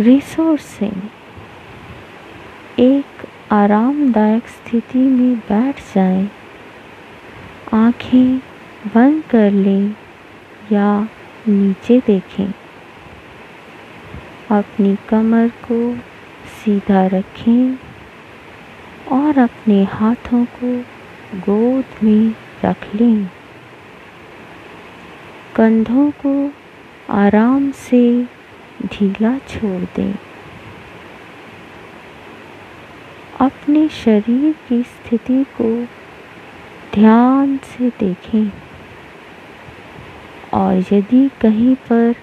Resourcing एक आरामदायक स्थिति में बैठ जाएँ, आँखें बंद कर लें या नीचे देखें। अपनी कमर को सीधा रखें और अपने हाथों को गोद में रख लें। कंधों को आराम से ढीला छोड़ दें। अपने शरीर की स्थिति को ध्यान से देखें। और यदि कहीं पर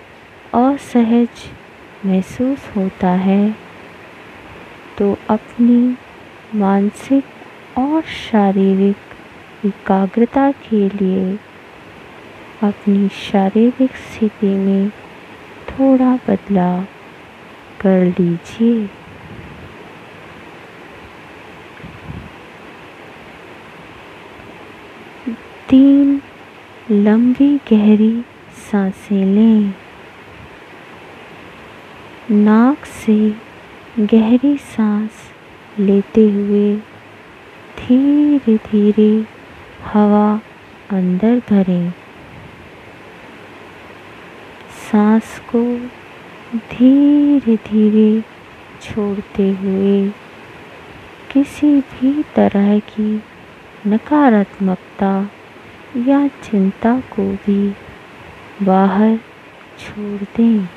असहज महसूस होता है तो अपनी मानसिक और शारीरिक एकाग्रता के लिए अपनी शारीरिक स्थिति में थोड़ा बदलाव कर लीजिए। तीन लंबी गहरी साँसें लें। नाक से गहरी सांस लेते हुए धीरे धीरे हवा अंदर भरें। सांस को धीरे धीरे छोड़ते हुए किसी भी तरह की नकारात्मकता या चिंता को भी बाहर छोड़ दें।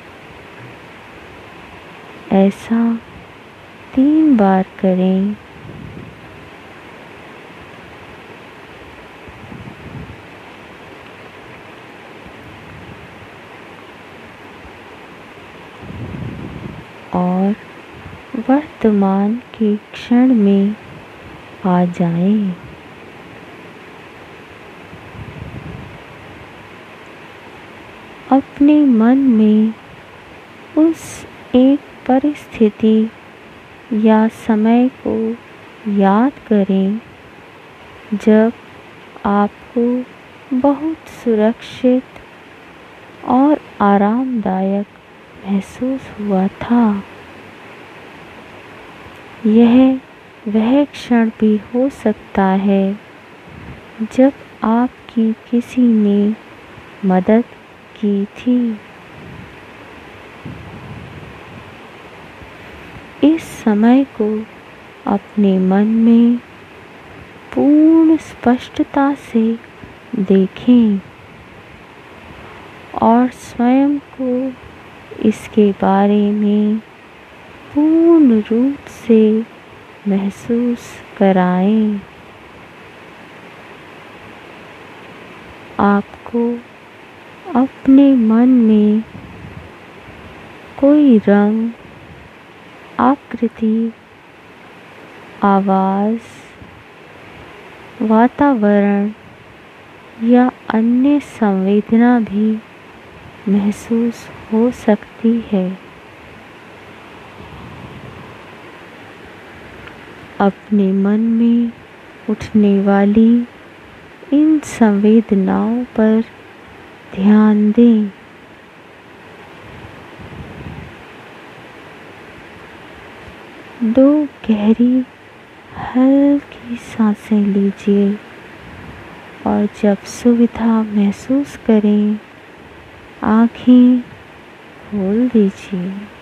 ऐसा तीन बार करें और वर्तमान के क्षण में आ जाएँ। अपने मन में उस एक परिस्थिति या समय को याद करें, जब आपको बहुत सुरक्षित और आरामदायक महसूस हुआ था यह वह क्षण भी हो सकता है जब आपकी किसी ने मदद की थी। इस समय को अपने मन में पूर्ण स्पष्टता से देखें और स्वयं को इसके बारे में पूर्ण रूप से महसूस कराएँ। आपको अपने मन में कोई रंग, आकृति, आवाज़, वातावरण या अन्य संवेदना भी महसूस हो सकती है। अपने मन में उठने वाली इन संवेदनाओं पर ध्यान दें। दो गहरी, हल्की साँसें लीजिए और जब सुविधा महसूस करें, आँखें खोल दीजिए।